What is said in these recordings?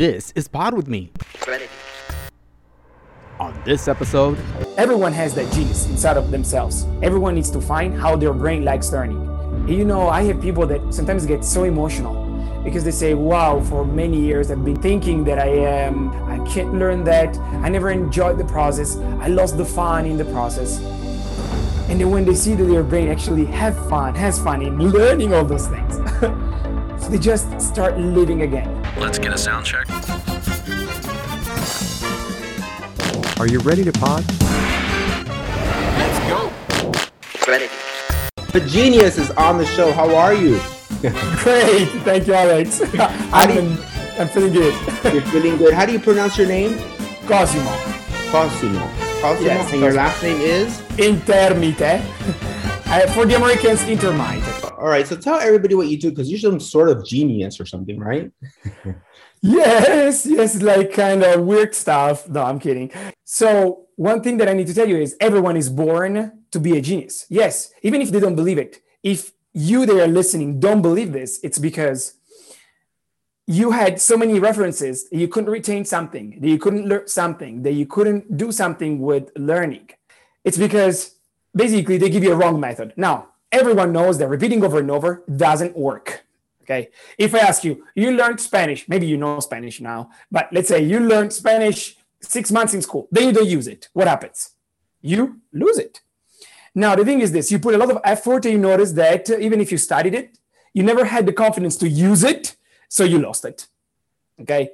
This is Pod With Me. On this episode, Everyone has that genius inside of themselves. Everyone needs to find how their brain likes learning. You know, I have people that sometimes get so emotional because they say, "Wow, for many years I've been thinking that I am I can't learn that. I never enjoyed the process. I lost the fun in the process." And then when they see that their brain actually have fun, has fun in learning all those things, so they just start living again. Let's get a sound check. are you ready to pod? Let's go. Ready. The genius is on the show. How are you? Great, thank you, Alex. I'm, I'm feeling good. You're feeling good. How do you pronounce your name? Cosimo. Cosimo. Cosimo. Yes, and your last name is? Intermite. Uh, for the Americans, intermite. All right. So tell everybody what you do because you're some sort of genius or something, right? Yes, yes, like kind of weird stuff. No, I'm kidding. So, one thing that I need to tell you is everyone is born to be a genius. Yes, even if they don't believe it. If you that are listening don't believe this, it's because you had so many references you couldn't retain something, that you couldn't learn something, that you couldn't do something with learning. It's because basically they give you a wrong method. Now, everyone knows that repeating over and over doesn't work. Okay. If I ask you, you learned Spanish, maybe you know Spanish now, but let's say you learned Spanish six months in school, then you don't use it. What happens? You lose it. Now, the thing is this you put a lot of effort and you notice that uh, even if you studied it, you never had the confidence to use it, so you lost it. Okay.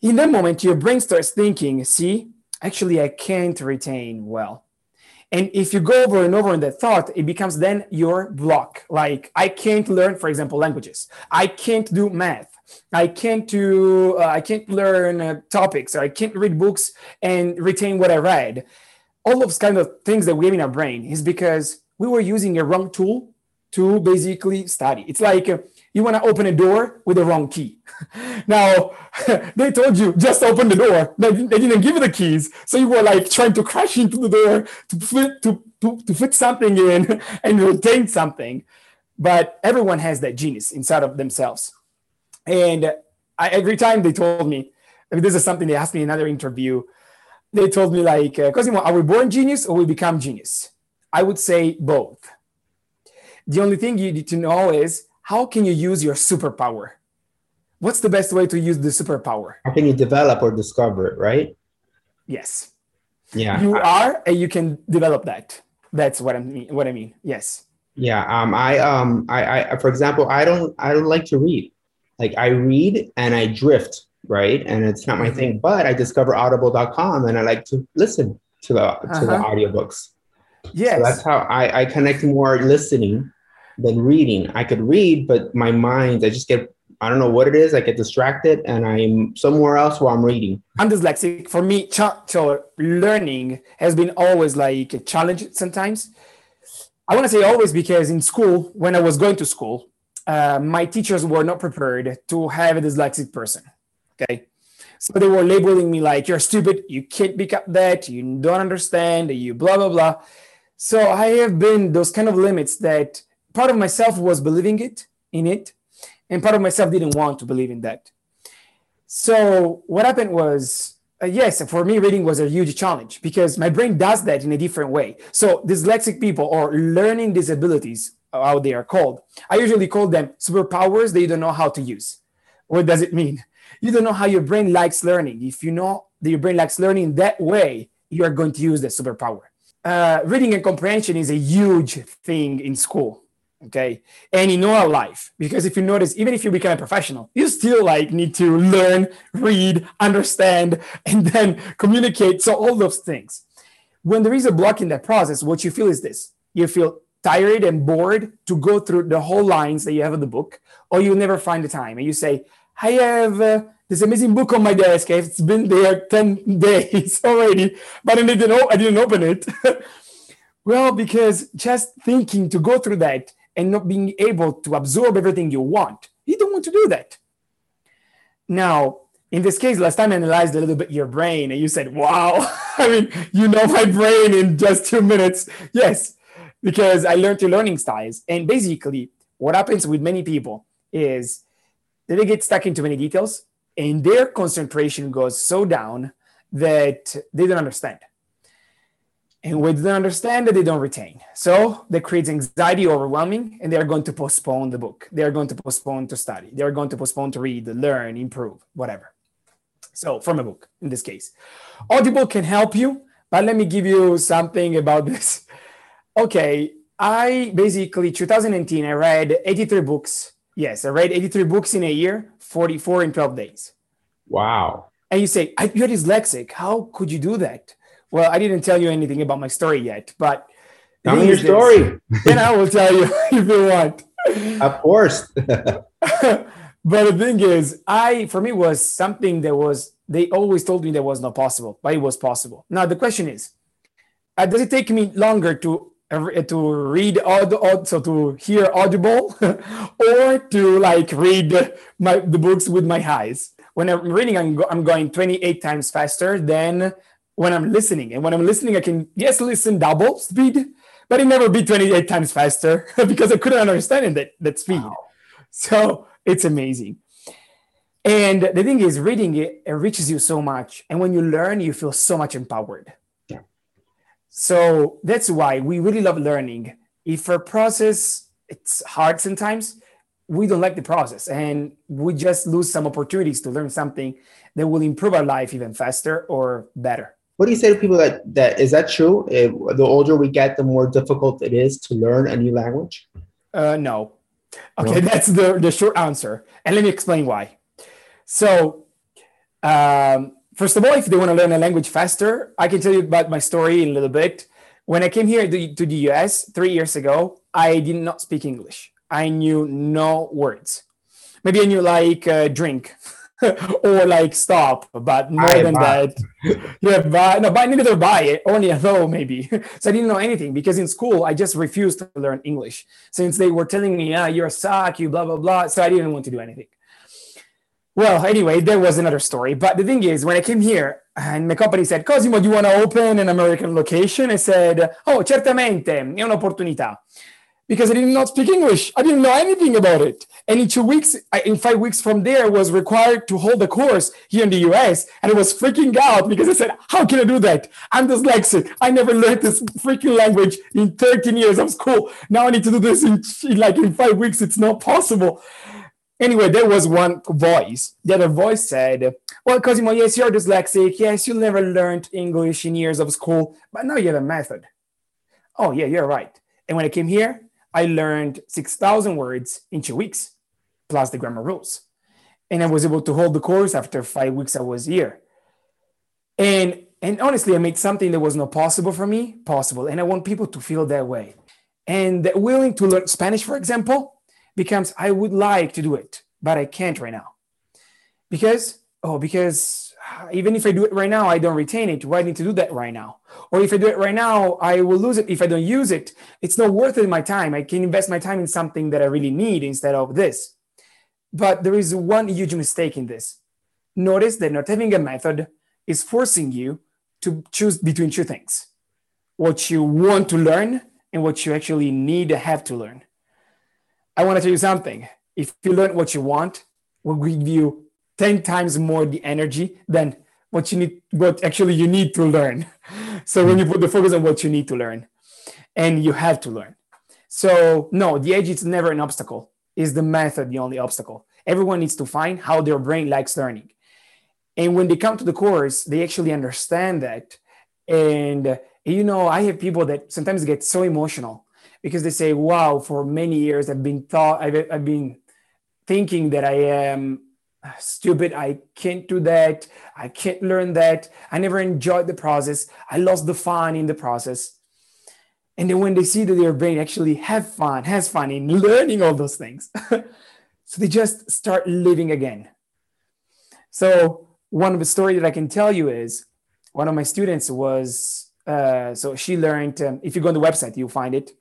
In that moment, your brain starts thinking, see, actually, I can't retain well. And if you go over and over in that thought, it becomes then your block. Like, I can't learn, for example, languages. I can't do math. I can't do, uh, I can't learn uh, topics, or I can't read books and retain what I read. All those kind of things that we have in our brain is because we were using a wrong tool to basically study. It's like uh, you want to open a door with the wrong key. now, they told you just open the door. They, they didn't give you the keys. So you were like trying to crash into the door to fit, to, to, to fit something in and retain something. But everyone has that genius inside of themselves. And I, every time they told me, I mean, this is something they asked me in another interview. They told me like, uh, Cosimo, are we born genius or we become genius? I would say both. The only thing you need to know is how can you use your superpower? What's the best way to use the superpower? How can you develop or discover it, right? Yes, Yeah. you are, and you can develop that. That's what I mean. What I mean. Yes. yeah. Um, I um I, I for example, I don't I don't like to read. Like I read and I drift, right? And it's not my thing, but I discover audible.com and I like to listen to the to the Uh-huh. audiobooks. Yes. So that's how I, I connect more listening than reading. I could read, but my mind, I just get, I don't know what it is. I get distracted and I'm somewhere else while I'm reading. I'm dyslexic. For me, ch- so learning has been always like a challenge sometimes. I want to say always because in school, when I was going to school, uh, my teachers were not prepared to have a dyslexic person. Okay. So they were labeling me like, you're stupid, you can't pick up that, you don't understand, you blah, blah, blah. So I have been those kind of limits that part of myself was believing it in it, and part of myself didn't want to believe in that. So what happened was, uh, yes, for me, reading was a huge challenge because my brain does that in a different way. So dyslexic people or learning disabilities, how they are called, I usually call them superpowers that you don't know how to use. What does it mean? You don't know how your brain likes learning. If you know that your brain likes learning that way, you are going to use the superpower. Uh, reading and comprehension is a huge thing in school okay and in our life because if you notice even if you become a professional you still like need to learn read understand and then communicate so all those things. When there is a block in that process what you feel is this. You feel tired and bored to go through the whole lines that you have in the book or you never find the time and you say i have uh, this amazing book on my desk it's been there 10 days already but i didn't, I didn't open it. Well because just thinking to go through that and not being able to absorb everything you want. You don't want to do that. Now, in this case, last time I analyzed a little bit your brain and you said, wow, I mean, you know my brain in just two minutes. Yes, because I learned your learning styles. And basically, what happens with many people is that they get stuck into many details and their concentration goes so down that they don't understand. And when they don't understand, that they don't retain. So that creates anxiety, overwhelming, and they are going to postpone the book. They are going to postpone to study. They are going to postpone to read, learn, improve, whatever. So from a book in this case, Audible can help you, but let me give you something about this. Okay, I basically 2019 I read 83 books. Yes, I read 83 books in a year, 44 in 12 days. Wow. And you say, you're dyslexic. How could you do that? Well, I didn't tell you anything about my story yet, but tell me your story. then I will tell you if you want. Of course. but the thing is, I for me was something that was they always told me that was not possible, but it was possible. Now the question is, uh, does it take me longer to uh, to read aud- so to hear audible or to like read my the books with my eyes when i'm reading I'm, go- I'm going 28 times faster than when i'm listening. And when i'm listening i can yes listen double speed but it never be 28 times faster because i couldn't understand that that speed. Wow. so it's amazing. And the thing is reading it enriches you so much. And when you learn you feel so much empowered. So that's why we really love learning. If a process it's hard sometimes, we don't like the process. And we just lose some opportunities to learn something that will improve our life even faster or better. What do you say to people that that is that true? If the older we get, the more difficult it is to learn a new language. Uh, no. Okay, that's the the short answer, and let me explain why. So, um, First of all, if they want to learn a language faster, I can tell you about my story in a little bit. When I came here to, the US three years ago, I did not speak English. I knew no words. Maybe I knew like uh, drink or like stop, but more I than buy. that, yeah, buy, no, buy neither buy it, only hello maybe. so I didn't know anything because in school I just refused to learn English since they were telling me, yeah, you're a suck, you blah blah blah. So I didn't want to do anything. Well, anyway, there was another story. But the thing is, when I came here and my company said, Cosimo, do you want to open an American location? I said, Oh, certamente, è un'opportunità. Because I did not speak English. I didn't know anything about it. And in two weeks, in five weeks from there, I was required to hold a course here in the US. And I was freaking out because I said, How can I do that? I'm dyslexic. I never learned this freaking language in 13 years of school. Now I need to do this in like in five weeks. It's not possible. Anyway, there was one voice. The other voice said, Well, Cosimo, yes, you're dyslexic. Yes, you never learned English in years of school, but now you have a method. Oh, yeah, you're right. And when I came here, I learned 6,000 words in two weeks, plus the grammar rules. And I was able to hold the course after five weeks I was here. And, and honestly, I made something that was not possible for me possible. And I want people to feel that way. And willing to learn Spanish, for example, becomes I would like to do it, but I can't right now. Because, oh, because even if I do it right now, I don't retain it. Why I need to do that right now? Or if I do it right now, I will lose it if I don't use it. It's not worth it my time. I can invest my time in something that I really need instead of this. But there is one huge mistake in this. Notice that not having a method is forcing you to choose between two things what you want to learn and what you actually need to have to learn. I want to tell you something. If you learn what you want, will give you 10 times more the energy than what you need, what actually you need to learn. So when hmm. you put the focus on what you need to learn and you have to learn. So no, the edge is never an obstacle. Is the method the only obstacle? Everyone needs to find how their brain likes learning. And when they come to the course, they actually understand that. And you know, I have people that sometimes get so emotional because they say, wow, for many years I've been thought I've, I've been thinking that I am stupid. I can't do that. I can't learn that. I never enjoyed the process. I lost the fun in the process. And then when they see that their brain actually have fun, has fun in learning all those things, so they just start living again. So one of the story that I can tell you is one of my students was uh, so she learned. Um, if you go on the website, you'll find it.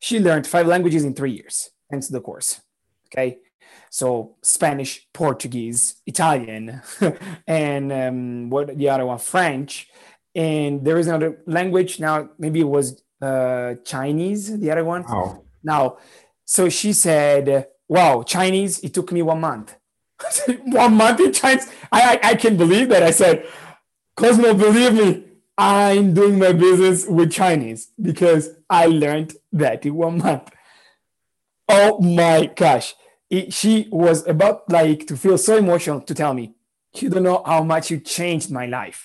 She learned five languages in three years, thanks to the course. Okay. So Spanish, Portuguese, Italian, and um, what the other one, French. And there is another language now, maybe it was uh, Chinese, the other one. Wow. Now, so she said, wow, Chinese, it took me one month. one month in Chinese. I, I, I can believe that. I said, Cosmo, believe me, I'm doing my business with Chinese because I learned that in one month. Oh my gosh. It, she was about like to feel so emotional to tell me, you don't know how much you changed my life.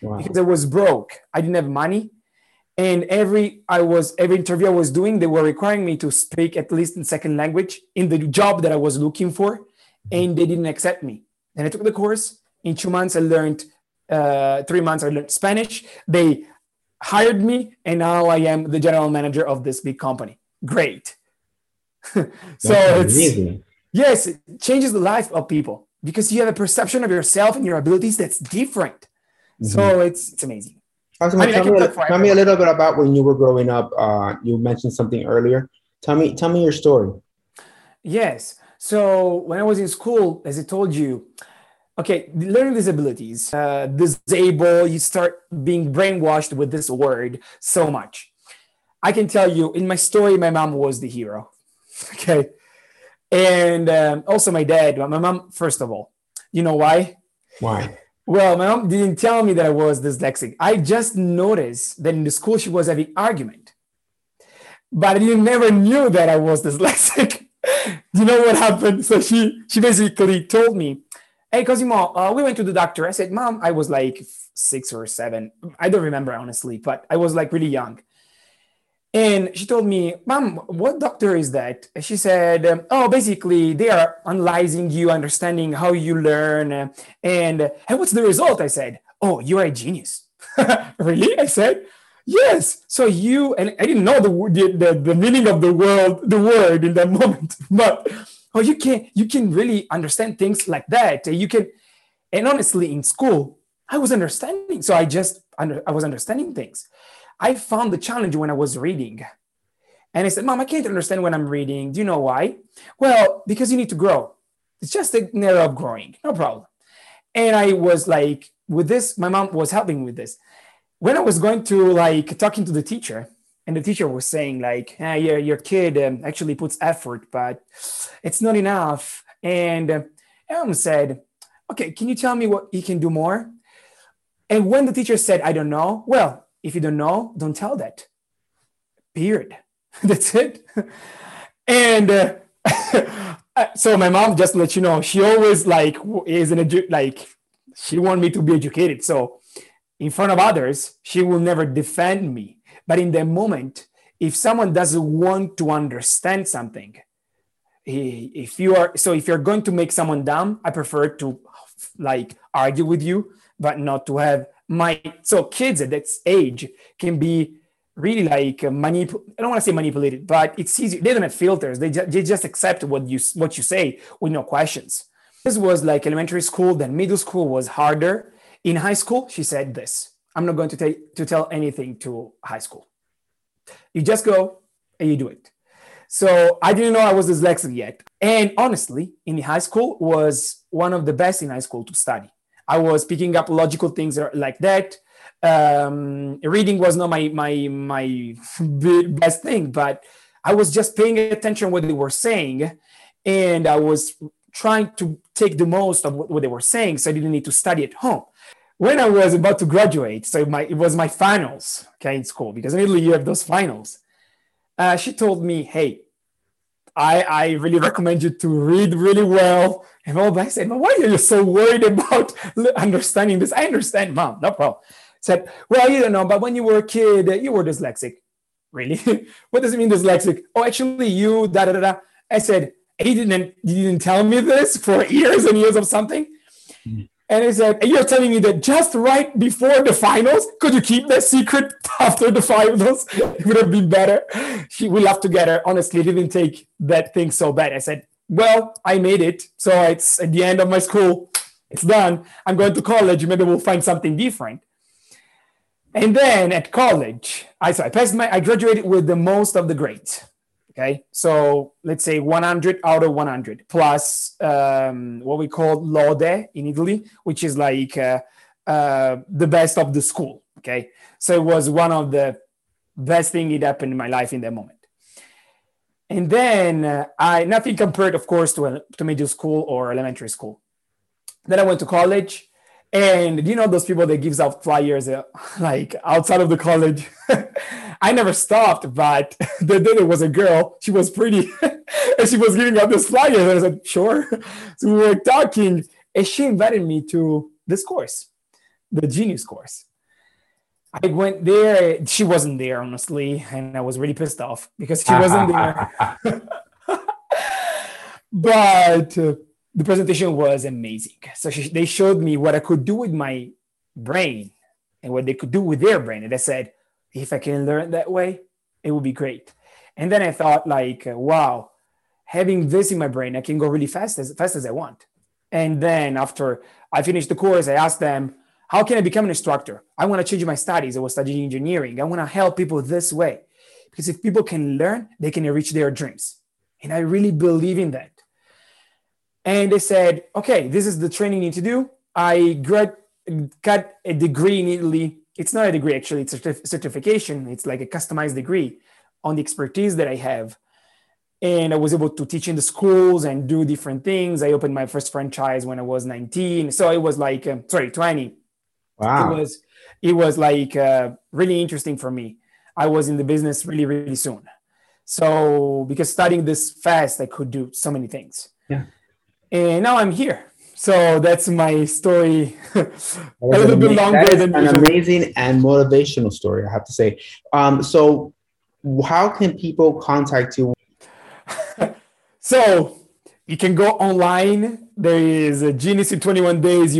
Wow. Because I was broke. I didn't have money. And every I was every interview I was doing, they were requiring me to speak at least in second language in the job that I was looking for, and they didn't accept me. And I took the course. In two months, I learned uh, three months I learned Spanish. They hired me, and now I am the general manager of this big company. Great. so That's it's amazing. Yes, it changes the life of people because you have a perception of yourself and your abilities that's different. So it's it's amazing. Cosmo, I mean, tell, can me, talk tell me a little bit about when you were growing up. Uh, you mentioned something earlier. Tell me, tell me your story. Yes. So when I was in school, as I told you, okay, learning disabilities, uh, disable, you start being brainwashed with this word so much. I can tell you in my story, my mom was the hero. Okay. And um, also my dad, my mom, first of all, you know why? Why? Well, my mom didn't tell me that I was dyslexic. I just noticed that in the school she was having argument, but I didn't, never knew that I was dyslexic. you know what happened? So she she basically told me, "Hey, Cosimo, uh, we went to the doctor." I said, "Mom, I was like six or seven. I don't remember honestly, but I was like really young." And she told me, Mom, what doctor is that? She said, Oh, basically, they are analyzing you, understanding how you learn. And, and what's the result? I said, Oh, you are a genius. really? I said, Yes. So you, and I didn't know the, the, the, the meaning of the word, the word in that moment, but oh, you can, you can really understand things like that. You can, and honestly, in school, I was understanding. So I just, under, I was understanding things. I found the challenge when I was reading. And I said, Mom, I can't understand when I'm reading. Do you know why? Well, because you need to grow. It's just a matter of growing, no problem. And I was like, with this, my mom was helping with this. When I was going to like talking to the teacher, and the teacher was saying like, ah, your, your kid um, actually puts effort, but it's not enough. And Aaron said, okay, can you tell me what he can do more? And when the teacher said, I don't know, well, if you don't know, don't tell that. Period. That's it. And uh, so my mom, just let you know, she always like is an edu- like she want me to be educated. So in front of others, she will never defend me. But in the moment, if someone doesn't want to understand something, if you are so if you're going to make someone dumb, I prefer to like argue with you, but not to have my so kids at that age can be really like manip. I don't want to say manipulated, but it's easy. They don't have filters. They, ju- they just accept what you what you say with no questions. This was like elementary school. Then middle school was harder. In high school, she said this: "I'm not going to tell to tell anything to high school. You just go and you do it." So I didn't know I was dyslexic yet. And honestly, in high school was one of the best in high school to study. I was picking up logical things like that. Um, reading was not my my my best thing, but I was just paying attention what they were saying, and I was trying to take the most of what, what they were saying, so I didn't need to study at home. When I was about to graduate, so my it was my finals, okay, in school because in Italy you have those finals. Uh, she told me, "Hey, I, I really recommend you to read really well. And all I said, why are you so worried about understanding this? I understand, mom, no problem. Said, well, you don't know, but when you were a kid, you were dyslexic. Really? what does it mean dyslexic? Oh, actually, you da da da. da. I said, he didn't, you didn't tell me this for years and years of something. And he said, and you're telling me that just right before the finals, could you keep that secret after the finals? It would have been better. She, we laughed together. Honestly, didn't take that thing so bad. I said, well, I made it. So it's at the end of my school. It's done. I'm going to college. Maybe we'll find something different. And then at college, I, so I passed my, I graduated with the most of the grades. Okay. So let's say 100 out of 100 plus um, what we call lode in Italy, which is like uh, uh, the best of the school. Okay. So it was one of the best thing that happened in my life in that moment. And then uh, I nothing compared, of course, to to middle school or elementary school. Then I went to college, and you know those people that gives out flyers uh, like outside of the college. I never stopped, but the day there was a girl. She was pretty, and she was giving out this flyer. And I said, "Sure." So we were talking, and she invited me to this course, the Genius course. I went there. She wasn't there, honestly, and I was really pissed off because she wasn't there. but uh, the presentation was amazing. So she, they showed me what I could do with my brain and what they could do with their brain. And I said, if I can learn that way, it would be great. And then I thought, like, uh, wow, having this in my brain, I can go really fast as fast as I want. And then after I finished the course, I asked them, how can I become an instructor? I want to change my studies. I was studying engineering. I want to help people this way. Because if people can learn, they can reach their dreams. And I really believe in that. And they said, okay, this is the training you need to do. I grad, got a degree in Italy. It's not a degree, actually, it's a certif- certification. It's like a customized degree on the expertise that I have. And I was able to teach in the schools and do different things. I opened my first franchise when I was 19. So it was like, um, sorry, 20 Wow. it was it was like uh, really interesting for me i was in the business really really soon so because studying this fast i could do so many things Yeah. And now i'm here so that's my story a little bit longer that is than an usual. amazing and motivational story, I have to say. Um, so, how can people contact you? So you can go online. There is a Genius in 21 Days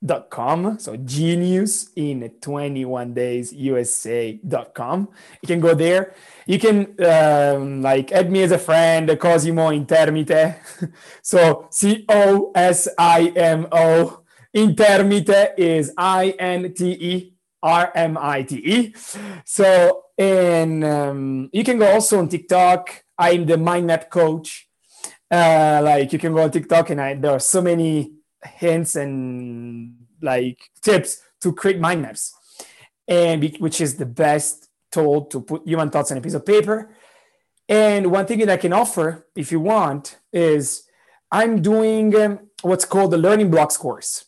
USA.com. So Genius in 21 Days USA.com. You can go there. You can um, like add me as a friend, Cosimo Intermite. so C O S I M O. Intermite is I N T E R M I T E. So, and um, you can go also on TikTok. I'm the mind map coach. Uh, like you can go on TikTok, and I, there are so many hints and like tips to create mind maps, and which is the best tool to put human thoughts on a piece of paper. And one thing that I can offer, if you want, is I'm doing um, what's called the Learning Blocks course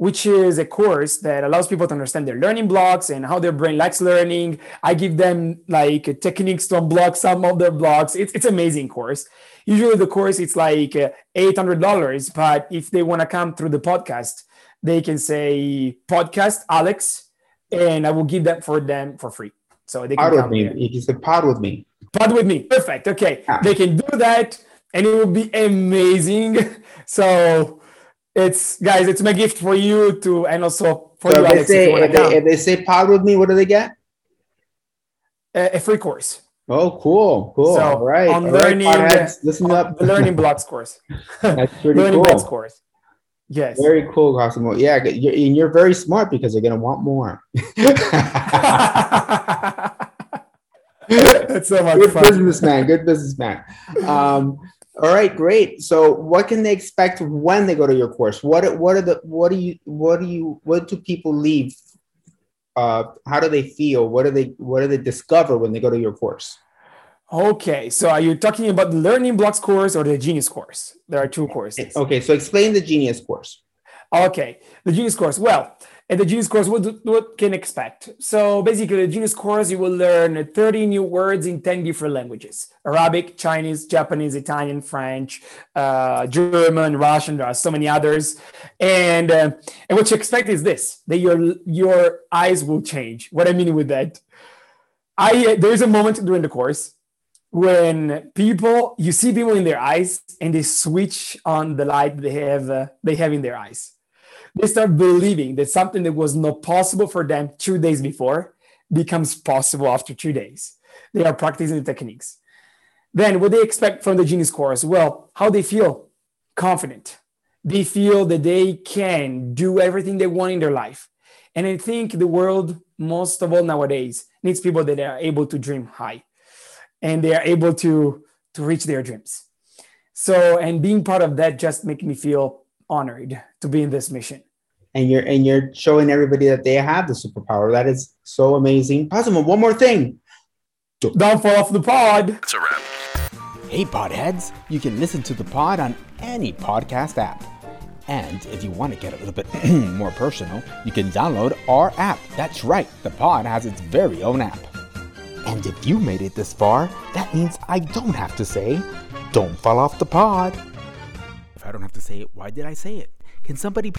which is a course that allows people to understand their learning blocks and how their brain likes learning. I give them like techniques to unblock some of their blocks. It's it's amazing course. Usually the course it's like uh, eight hundred dollars, but if they want to come through the podcast, they can say podcast Alex, and I will give that for them for free. So they can Pod with me. here. You can pod with me. Pod with me. Perfect. Okay. Yeah. They can do that and it will be amazing. So it's guys, it's my gift for you to and also for So you, if they Alex, if say you if they, if they say pod with me, what do they get? a, a free course. Oh, cool, cool. So, all right, on all right, learning- podheads, listen up. The learning blocks course. That's pretty learning blocks course. Yes. Very cool, Cosimo. Yeah, you're, and you're very smart because they're gonna want more. That's so much good fun. businessman. Good businessman. Um, all right, great. So, what can they expect when they go to your course? What What are the What do you What do you What do people leave? Uh, how do they feel? What do they What do they discover when they go to your course? Okay, so are you talking about the learning blocks course or the genius course? There are two courses. Okay, so explain the Genius course. Okay, the Genius course. Well, at the Genius course, what, what can expect? So basically, the Genius course, you will learn 30 new words in 10 different languages Arabic, Chinese, Japanese, Italian, French, uh, German, Russian. There are so many others. And, uh, and what you expect is this that your, your eyes will change. What I mean with that, I, there's a moment during the course when people you see people in their eyes and they switch on the light they have uh, they have in their eyes they start believing that something that was not possible for them two days before becomes possible after two days. They are practicing the techniques. Then what they expect from the genius course well how they feel? Confident. They feel that they can do everything they want in their life. And i think the world most of all nowadays needs people that are able to dream high. And they are able to to reach their dreams. So and being part of that just make me feel honored to be in this mission and you're and you're showing everybody that they have the superpower. That is so amazing. Possible. one more thing. don't fall off the pod It's a wrap. Hey, podheads! You can listen to the pod on any podcast app. And if you want to get a little bit more personal, you can download our app. That's right, the pod has its very own app. And if you made it this far, that means I don't have to say, don't fall off the pod. I don't have to say it, why did I say it? Can somebody.